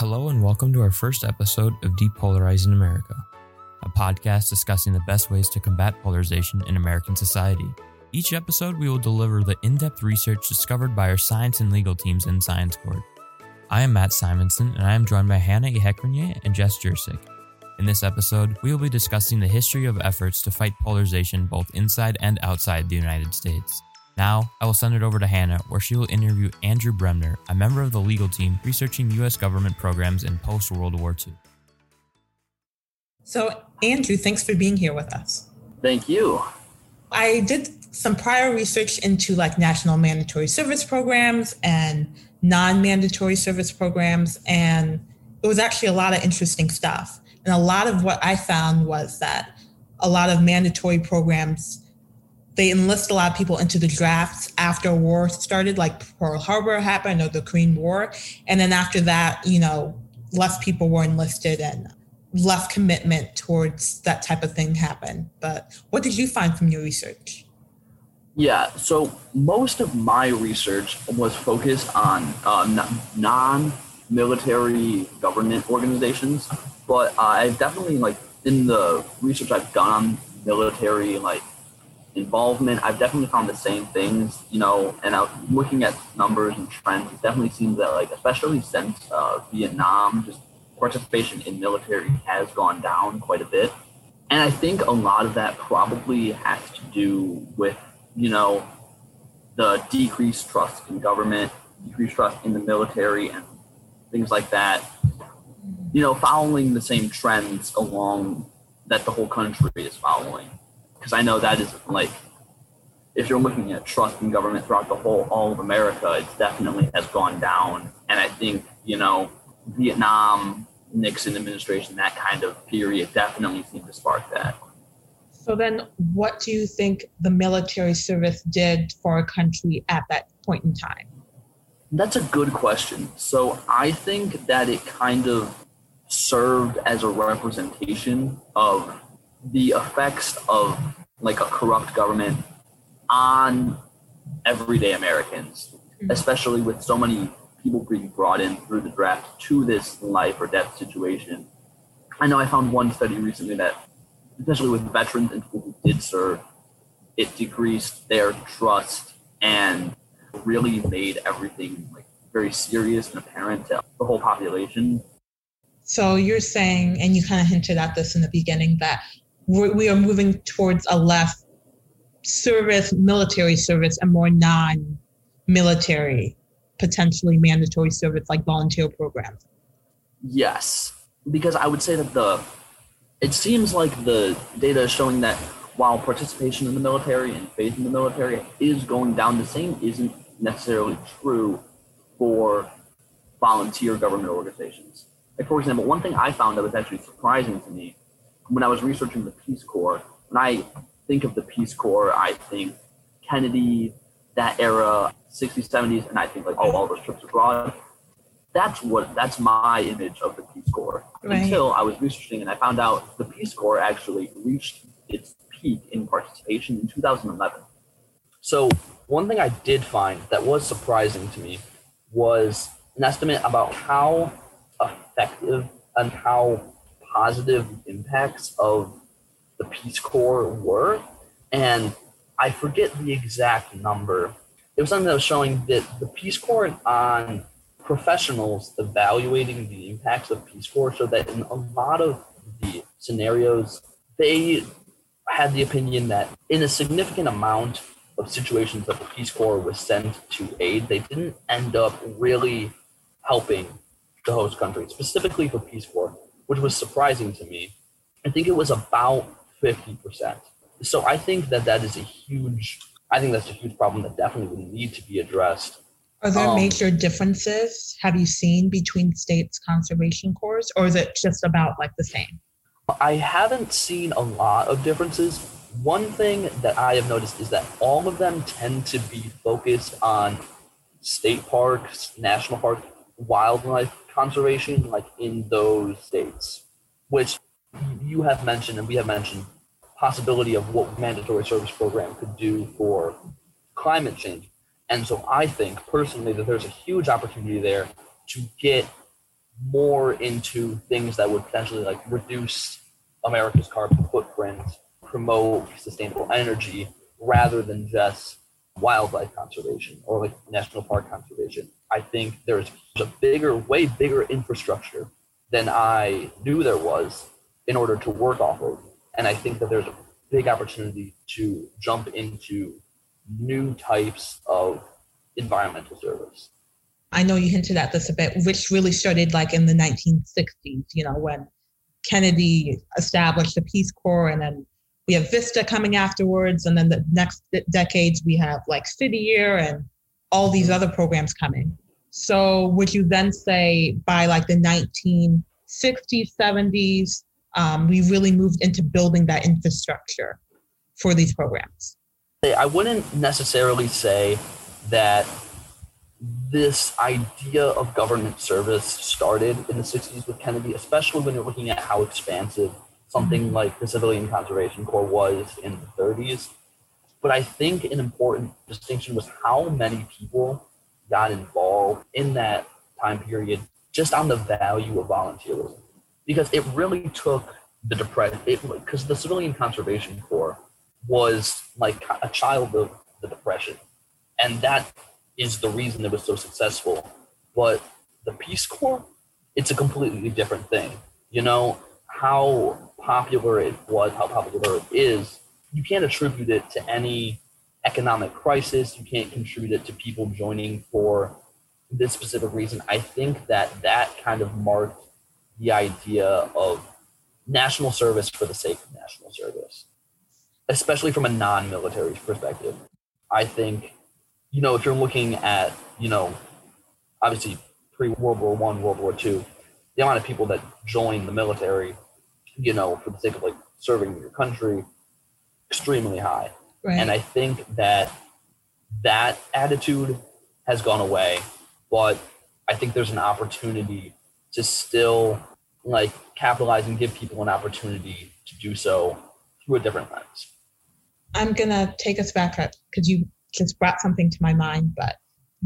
Hello, and welcome to our first episode of Depolarizing America, a podcast discussing the best ways to combat polarization in American society. Each episode, we will deliver the in depth research discovered by our science and legal teams in Science Court. I am Matt Simonson, and I am joined by Hannah Ihekrenye and Jess Jursic. In this episode, we will be discussing the history of efforts to fight polarization both inside and outside the United States. Now, I will send it over to Hannah, where she will interview Andrew Bremner, a member of the legal team researching U.S. government programs in post World War II. So, Andrew, thanks for being here with us. Thank you. I did some prior research into like national mandatory service programs and non mandatory service programs, and it was actually a lot of interesting stuff. And a lot of what I found was that a lot of mandatory programs they enlist a lot of people into the drafts after war started, like Pearl Harbor happened or the Korean War. And then after that, you know, less people were enlisted and less commitment towards that type of thing happened. But what did you find from your research? Yeah, so most of my research was focused on uh, non military government organizations, but uh, I've definitely, like, in the research I've done on military, like, involvement, I've definitely found the same things, you know, and I was looking at numbers and trends. It definitely seems that, like, especially since uh, Vietnam, just participation in military has gone down quite a bit. And I think a lot of that probably has to do with, you know, the decreased trust in government, decreased trust in the military, and things like that. You know, following the same trends along that the whole country is following because I know that is like if you're looking at trust in government throughout the whole all of America, it definitely has gone down. And I think you know Vietnam, Nixon administration, that kind of period definitely seemed to spark that. So then, what do you think the military service did for a country at that point in time? That's a good question. So I think that it kind of served as a representation of the effects of like a corrupt government on everyday Americans, mm-hmm. especially with so many people being brought in through the draft to this life or death situation. I know I found one study recently that, especially with veterans and people who did serve, it decreased their trust and really made everything like very serious and apparent to the whole population. So you're saying, and you kind of hinted at this in the beginning, that we are moving towards a less service, military service, and more non military, potentially mandatory service like volunteer programs. Yes, because I would say that the it seems like the data is showing that while participation in the military and faith in the military is going down, the same isn't necessarily true for volunteer government organizations. Like for example, one thing I found that was actually surprising to me when I was researching the Peace Corps, when I think of the Peace Corps, I think Kennedy, that era, 60s, 70s, and I think like oh, all those trips abroad. That's what that's my image of the Peace Corps. Right. Until I was researching and I found out the Peace Corps actually reached its peak in participation in 2011. So one thing I did find that was surprising to me was an estimate about how effective and how positive impacts of the Peace Corps were. And I forget the exact number. It was something that was showing that the Peace Corps on professionals evaluating the impacts of Peace Corps so that in a lot of the scenarios, they had the opinion that in a significant amount of situations that the Peace Corps was sent to aid, they didn't end up really helping the host country, specifically for Peace Corps which was surprising to me. I think it was about 50%. So I think that that is a huge, I think that's a huge problem that definitely would need to be addressed. Are there um, major differences have you seen between states' conservation corps, or is it just about like the same? I haven't seen a lot of differences. One thing that I have noticed is that all of them tend to be focused on state parks, national parks, wildlife conservation like in those states, which you have mentioned and we have mentioned possibility of what mandatory service program could do for climate change. And so I think personally that there's a huge opportunity there to get more into things that would potentially like reduce America's carbon footprint, promote sustainable energy, rather than just wildlife conservation or like national park conservation. I think there's a bigger, way bigger infrastructure than I knew there was in order to work off of. And I think that there's a big opportunity to jump into new types of environmental service. I know you hinted at this a bit, which really started like in the 1960s, you know, when Kennedy established the Peace Corps and then we have Vista coming afterwards. And then the next decades, we have like City Year and all these mm-hmm. other programs coming. So would you then say by like the 1960s, 70s, um, we really moved into building that infrastructure for these programs? I wouldn't necessarily say that this idea of government service started in the 60s with Kennedy, especially when you're looking at how expansive something mm-hmm. like the Civilian Conservation Corps was in the 30s. But I think an important distinction was how many people got involved in that time period just on the value of volunteerism. Because it really took the depression, because the Civilian Conservation Corps was like a child of the Depression. And that is the reason it was so successful. But the Peace Corps, it's a completely different thing. You know, how popular it was, how popular it is, you can't attribute it to any economic crisis. You can't contribute it to people joining for this specific reason. I think that that kind of marked the idea of national service for the sake of national service, especially from a non military perspective. I think you know, if you're looking at, you know, obviously pre World War One, World War Two, the amount of people that join the military, you know, for the sake of like serving your country, extremely high. Right. And I think that that attitude has gone away, but I think there's an opportunity to still like capitalize and give people an opportunity to do so through a different lens. I'm gonna take us back up because you just brought something to my mind. But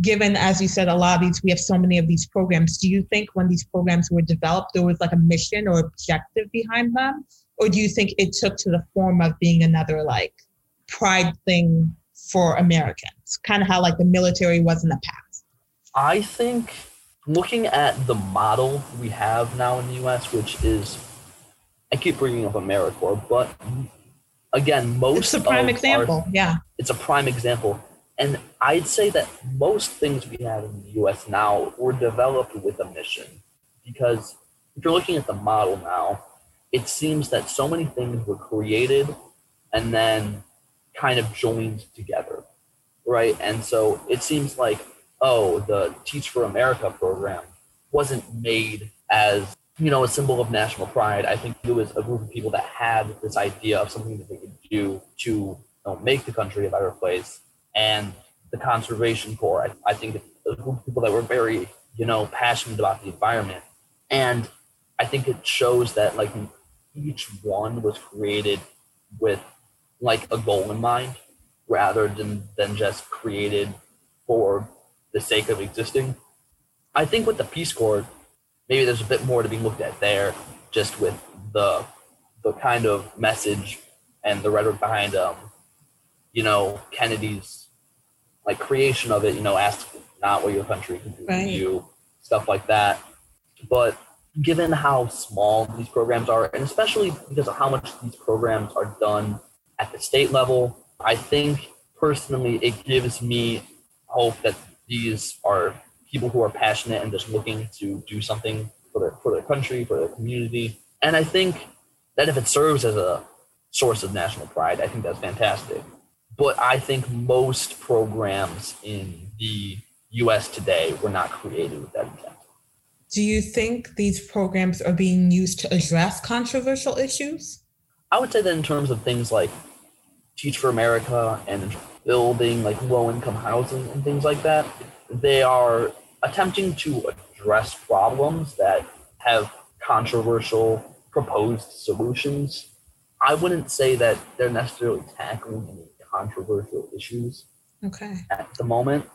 given, as you said, a lot of these, we have so many of these programs. Do you think when these programs were developed, there was like a mission or objective behind them? Or do you think it took to the form of being another like pride thing for Americans? Kind of how like the military was in the past. I think looking at the model we have now in the US, which is, I keep bringing up AmeriCorps, but again, most it's a prime example. Our, yeah, it's a prime example, and I'd say that most things we have in the U.S. now were developed with a mission, because if you're looking at the model now, it seems that so many things were created and then kind of joined together, right? And so it seems like oh, the Teach for America program wasn't made as you know, a symbol of national pride. I think it was a group of people that had this idea of something that they could do to you know, make the country a better place. And the Conservation Corps, I, I think a group of people that were very, you know, passionate about the environment. And I think it shows that like each one was created with like a goal in mind rather than, than just created for the sake of existing. I think with the Peace Corps, maybe there's a bit more to be looked at there, just with the the kind of message and the rhetoric behind um, you know, Kennedy's like creation of it, you know, ask not what your country can do right. for you, stuff like that. But given how small these programs are, and especially because of how much these programs are done at the state level, I think personally it gives me hope that these are people who are passionate and just looking to do something for their for their country, for their community. And I think that if it serves as a source of national pride, I think that's fantastic. But I think most programs in the US today were not created with that intent. Do you think these programs are being used to address controversial issues? I would say that in terms of things like Teach for America and building like low income housing and things like that, they are attempting to address problems that have controversial proposed solutions. I wouldn't say that they're necessarily tackling any controversial issues okay. at the moment.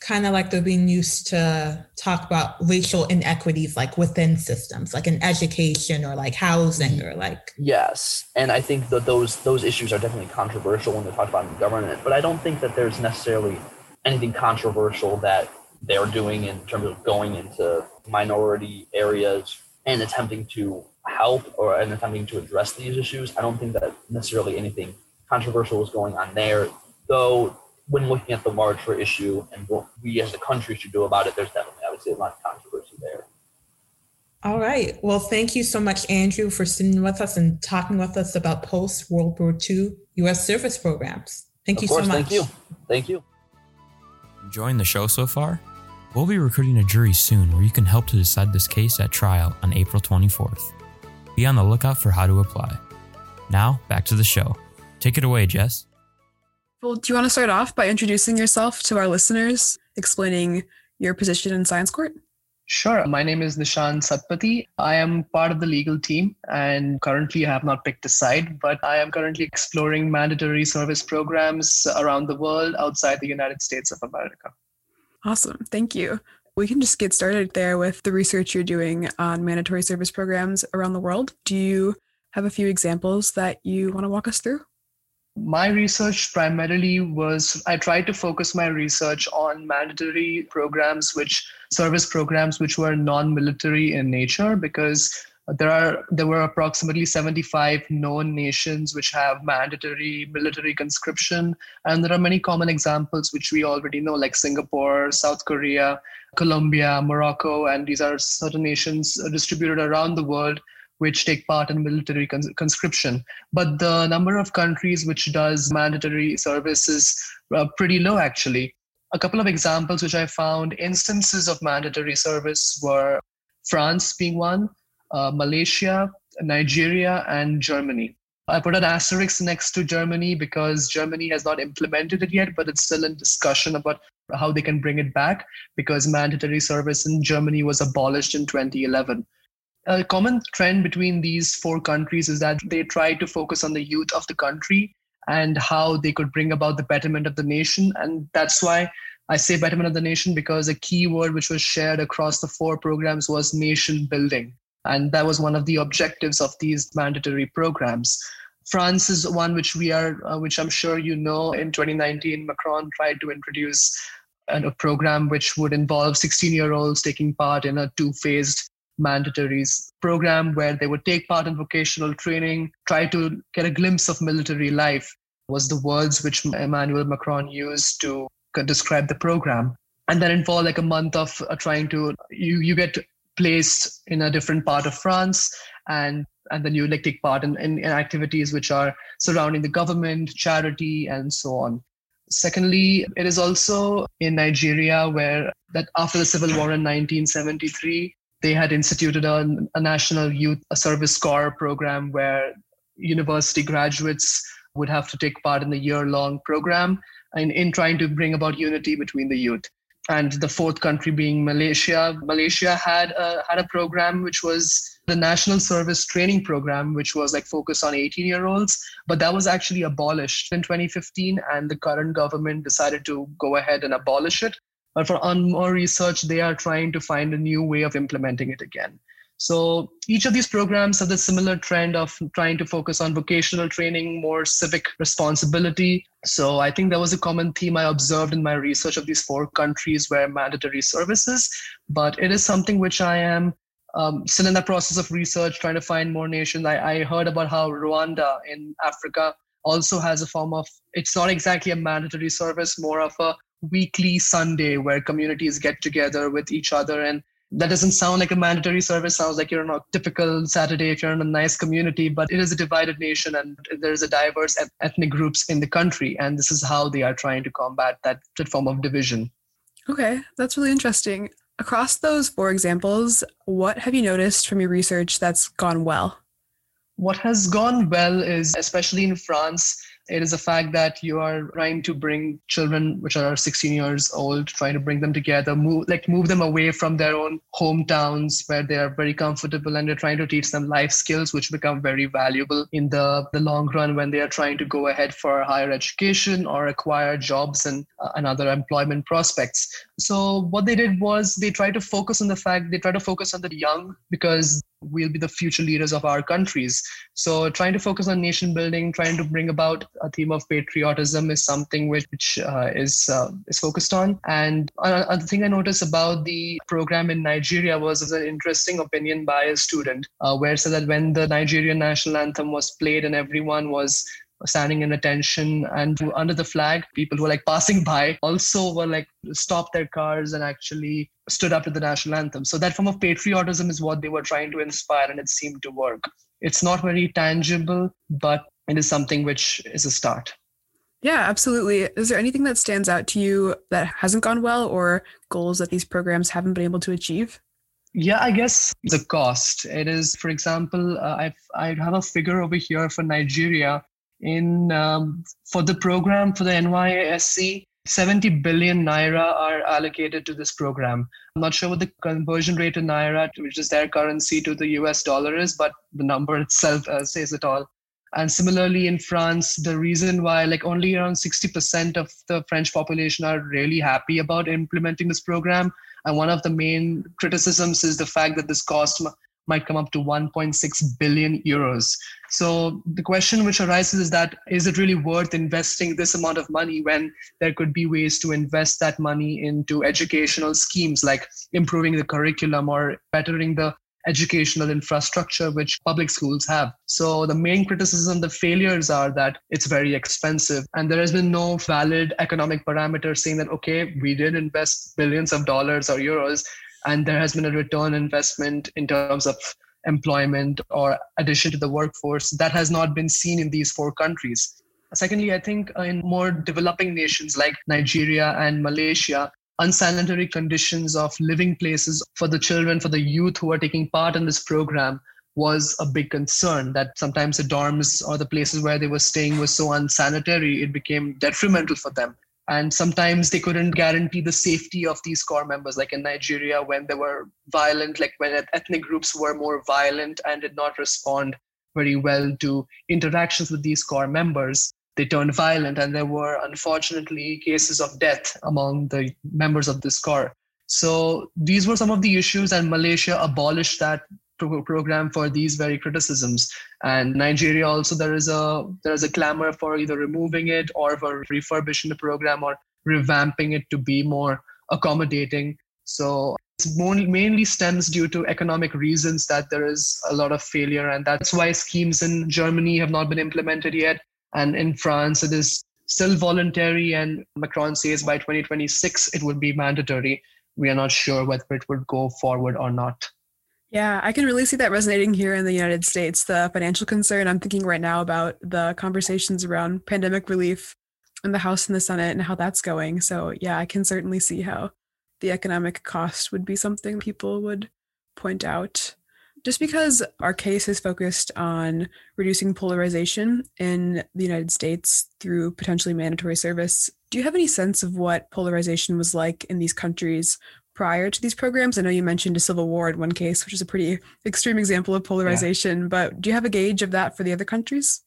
Kind of like they're being used to talk about racial inequities like within systems like in education or like housing or like yes and i think that those those issues are definitely controversial when they're talked about in government but i don't think that there's necessarily anything controversial that they're doing in terms of going into minority areas and attempting to help or and attempting to address these issues. I don't think that necessarily anything controversial is going on there though when looking at the larger issue and what we as a country should do about it, there's definitely, obviously a lot of controversy there. All right. Well, thank you so much, Andrew, for sitting with us and talking with us about post World War II U.S. service programs. Thank of you course, so much. Thank you. Thank you. Enjoying the show so far? We'll be recruiting a jury soon where you can help to decide this case at trial on April 24th. Be on the lookout for how to apply. Now, back to the show. Take it away, Jess. Well, do you want to start off by introducing yourself to our listeners, explaining your position in Science Court? Sure. My name is Nishan Satpathy. I am part of the legal team and currently I have not picked a side, but I am currently exploring mandatory service programs around the world outside the United States of America. Awesome. Thank you. We can just get started there with the research you're doing on mandatory service programs around the world. Do you have a few examples that you want to walk us through? My research primarily was I tried to focus my research on mandatory programs, which service programs which were non-military in nature, because there are there were approximately 75 known nations which have mandatory military conscription, and there are many common examples which we already know, like Singapore, South Korea, Colombia, Morocco, and these are certain nations distributed around the world which take part in military cons- conscription. But the number of countries which does mandatory service is uh, pretty low, actually. A couple of examples which I found instances of mandatory service were France being one, uh, Malaysia, Nigeria, and Germany. I put an asterisk next to Germany because Germany has not implemented it yet, but it's still in discussion about how they can bring it back because mandatory service in Germany was abolished in 2011 a common trend between these four countries is that they try to focus on the youth of the country and how they could bring about the betterment of the nation. And that's why I say betterment of the nation because a key word which was shared across the four programs was nation building. And that was one of the objectives of these mandatory programs. France is one which we are, uh, which I'm sure you know. In 2019, Macron tried to introduce a program which would involve 16 year olds taking part in a two phased mandatories program where they would take part in vocational training, try to get a glimpse of military life, was the words which Emmanuel Macron used to describe the program. And then involved like a month of uh, trying to, you, you get placed in a different part of France and and then you like take part in, in, in activities which are surrounding the government, charity, and so on. Secondly, it is also in Nigeria where that after the civil war in 1973, they had instituted a, a national youth service corps program where university graduates would have to take part in the year long program in, in trying to bring about unity between the youth and the fourth country being Malaysia. Malaysia had a, had a program which was the National Service Training Program, which was like focused on 18 year olds, but that was actually abolished in 2015, and the current government decided to go ahead and abolish it. But for on more research, they are trying to find a new way of implementing it again. So each of these programs have the similar trend of trying to focus on vocational training, more civic responsibility. So I think that was a common theme I observed in my research of these four countries where mandatory services. But it is something which I am um, still in the process of research, trying to find more nations. I, I heard about how Rwanda in Africa also has a form of, it's not exactly a mandatory service, more of a weekly Sunday where communities get together with each other. And that doesn't sound like a mandatory service. Sounds like you're on a typical Saturday if you're in a nice community, but it is a divided nation and there's a diverse ethnic groups in the country. And this is how they are trying to combat that, that form of division. Okay, that's really interesting. Across those four examples, what have you noticed from your research that's gone well? What has gone well is, especially in France, it is a fact that you are trying to bring children which are 16 years old trying to bring them together move like move them away from their own hometowns where they are very comfortable and you're trying to teach them life skills which become very valuable in the, the long run when they are trying to go ahead for higher education or acquire jobs and, uh, and other employment prospects. So what they did was they tried to focus on the fact they try to focus on the young because we'll be the future leaders of our countries. So, trying to focus on nation building, trying to bring about a theme of patriotism is something which, which uh, is uh, is focused on. And another thing I noticed about the program in Nigeria was, was an interesting opinion by a student, uh, where said that when the Nigerian national anthem was played and everyone was standing in attention and under the flag people who were like passing by also were like stopped their cars and actually stood up to the national anthem. So that form of patriotism is what they were trying to inspire and it seemed to work. It's not very tangible but it is something which is a start. Yeah absolutely. Is there anything that stands out to you that hasn't gone well or goals that these programs haven't been able to achieve? Yeah, I guess the cost. It is, for example, uh, I've, I have a figure over here for Nigeria in um, for the program for the NYSC 70 billion naira are allocated to this program. I'm not sure what the conversion rate in naira, which is their currency, to the US dollar is, but the number itself uh, says it all. And similarly, in France, the reason why like only around 60% of the French population are really happy about implementing this program. And one of the main criticisms is the fact that this cost might come up to 1.6 billion euros. So the question which arises is that is it really worth investing this amount of money when there could be ways to invest that money into educational schemes like improving the curriculum or bettering the educational infrastructure which public schools have. So the main criticism, the failures are that it's very expensive and there has been no valid economic parameter saying that, okay, we did invest billions of dollars or euros, and there has been a return investment in terms of employment or addition to the workforce that has not been seen in these four countries. Secondly, I think uh, in more developing nations like Nigeria and Malaysia, unsanitary conditions of living places for the children, for the youth who are taking part in this program was a big concern that sometimes the dorms or the places where they were staying was so unsanitary, it became detrimental for them and sometimes they couldn't guarantee the safety of these corps members. Like in nigeria when they were violent like when ethnic groups were more violent and did not respond very well to interactions with these corps members they turned violent. And there were unfortunately cases of death among the members of this corps. So these were some of the issues and malaysia abolished that pro- program for these very criticisms. And Nigeria also there is a there is a clamor for either removing it or for refurbishing the program or revamping it to be more accommodating. So it's mainly stems due to economic reasons that there is a lot of failure, and that's why schemes in Germany have not been implemented yet. And in France, it is still voluntary, and Macron says by 2026 it would be mandatory. We are not sure whether it would go forward or not. Yeah, I can really see that resonating here in the United States. The financial concern, I'm thinking right now about the conversations around pandemic relief in the House and the Senate and how that's going. So, yeah, I can certainly see how the economic cost would be something people would point out. Just because our case is focused on reducing polarization in the United States through potentially mandatory service, do you have any sense of what polarization was like in these countries prior to these programs? I know you mentioned a civil war in one case, which is a pretty extreme example of polarization, yeah. but do you have a gauge of that for the other countries?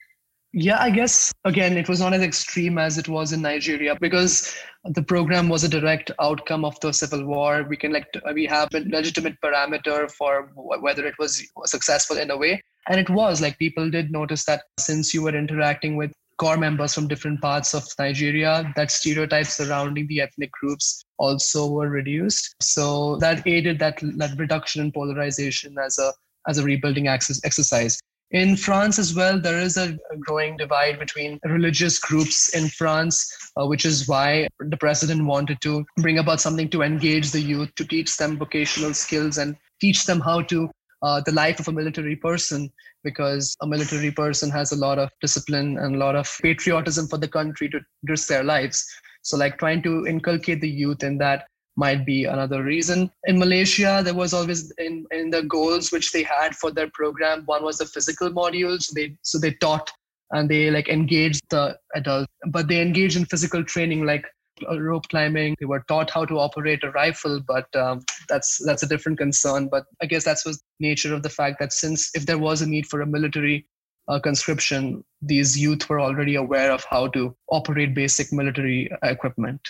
Yeah, I guess again, it was not as extreme as it was in Nigeria because the program was a direct outcome of the civil war. We can like we have a legitimate parameter for whether it was successful in a way, and it was like people did notice that since you were interacting with corps members from different parts of Nigeria, that stereotypes surrounding the ethnic groups also were reduced. So that aided that, that reduction in polarization as a as a rebuilding exercise. In France as well, there is a growing divide between religious groups in France, uh, which is why the president wanted to bring about something to engage the youth, to teach them vocational skills and teach them how to uh, the life of a military person because a military person has a lot of discipline and a lot of patriotism for the country to risk their lives. So, like trying to inculcate the youth in that might be another reason. In Malaysia, there was always in, in the goals which they had for their program, one was the physical modules. They so they taught and they like engage the adult, but they engage in physical training like rope climbing. They were taught how to operate a rifle, but um, that's that's a different concern. But I guess that's was nature of the fact that since if there was a need for a military uh, conscription, these youth were already aware of how to operate basic military equipment.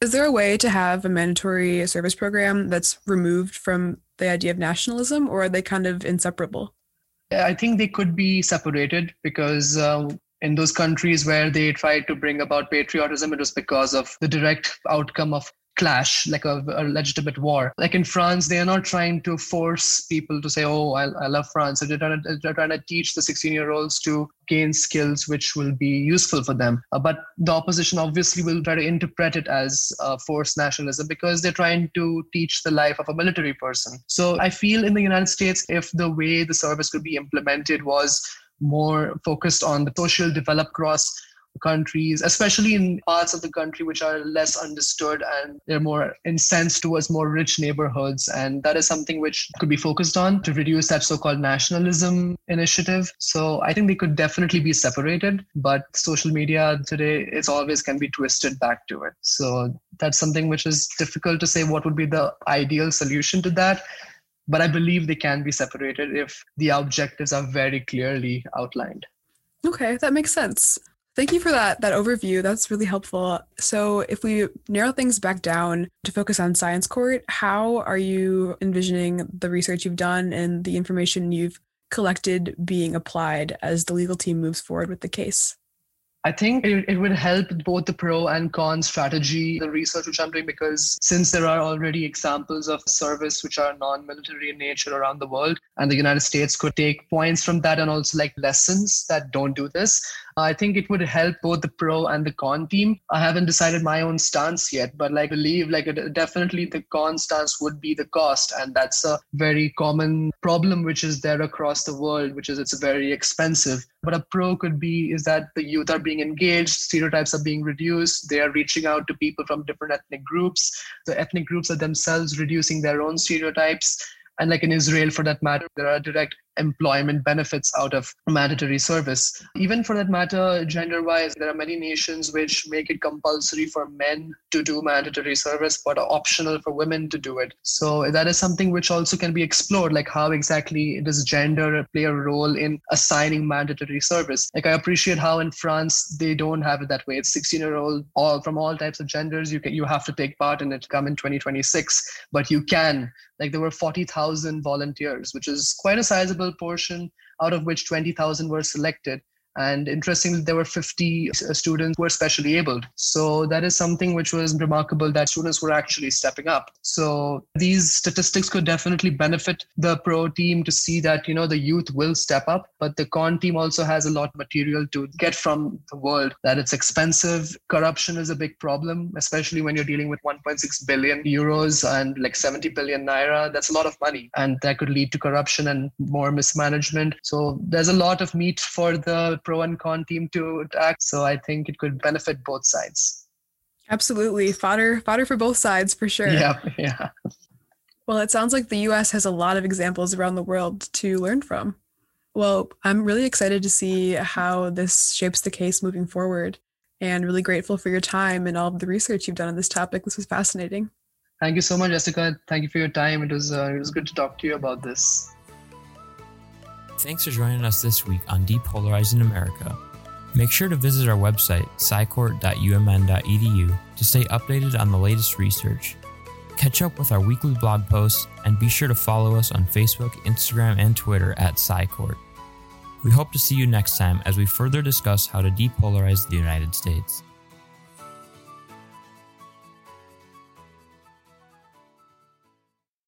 Is there a way to have a mandatory service program that's removed from the idea of nationalism, or are they kind of inseparable? I think they could be separated because uh, in those countries where they tried to bring about patriotism, it was because of the direct outcome of clash, like a, a, legitimate war. Like in France, they are not trying to force people to say, "Oh, I, I love France." So they're trying, to, they're trying to teach the 16-year-olds to gain skills which will be useful for them. Uh, but the opposition obviously will try to interpret it as uh, forced nationalism because they're trying to teach the life of a military person. So I feel in the United States, if the way the service could be implemented was more focused on the social developed cross countries, especially in parts of the country which are less understood and they're more incensed towards more rich neighborhoods. And that is something which could be focused on to reduce that so called nationalism initiative. So I think they could definitely be separated, but social media today, is always can be twisted back to it. So that's something which is difficult to say what would be the ideal solution to that but I believe they can be separated if the objectives are very clearly outlined. Okay, that makes sense. Thank you for that that overview. That's really helpful. So, if we narrow things back down to focus on Science Court, how are you envisioning the research you've done and the information you've collected being applied as the legal team moves forward with the case? I think it, it would help both the pro and con strategy, the research which I'm doing, because since there are already examples of service which are non military in nature around the world, and the United States could take points from that and also like lessons that don't do this, I think it would help both the pro and the con team. I haven't decided my own stance yet, but like believe like definitely the con stance would be the cost, and that's a very common problem which is there across the world, which is it's very expensive. But a pro could be is that the youth are being engaged, stereotypes are being reduced, they are reaching out to people from different ethnic groups. The ethnic groups are themselves reducing their own stereotypes and like in Israel for that matter, there are direct employment benefits out of mandatory service. Even for that matter, gender wise, there are many nations which make it compulsory for men to do mandatory service, but optional for women to do it. So that is something which also can be explored, like how exactly does gender play a role in assigning mandatory service? Like I appreciate how in France they don't have it that way. It's 16 year old all from all types of genders. You can you have to take part in it come in 2026, but you can. Like there were 40,000 volunteers, which is quite a sizable portion, out of which 20,000 were selected. And interestingly, there were 50 uh, students who were specially abled. So that is something which was remarkable that students were actually stepping up. So these statistics could definitely benefit the pro team to see that, you know, the youth will step up, but the con team also has a lot of material to get from the world that it's expensive. Corruption is a big problem, especially when you're dealing with 1.6 billion euros and like 70 billion naira. That's a lot of money. And that could lead to corruption and more mismanagement. So there's a lot of meat for the pro and con team to act. So I think it could benefit both sides. Absolutely. Fodder fodder for both sides for sure. Yeah. Yeah. Well, it sounds like the US has a lot of examples around the world to learn from. Well, I'm really excited to see how this shapes the case moving forward and really grateful for your time and all of the research you've done on this topic. This was fascinating. Thank you so much, Jessica. Thank you for your time. It was uh, it was good to talk to you about this. Thanks for joining us this week on Depolarizing America. Make sure to visit our website, scicourt.umn.edu, to stay updated on the latest research. Catch up with our weekly blog posts and be sure to follow us on Facebook, Instagram, and Twitter at SciCourt. We hope to see you next time as we further discuss how to depolarize the United States.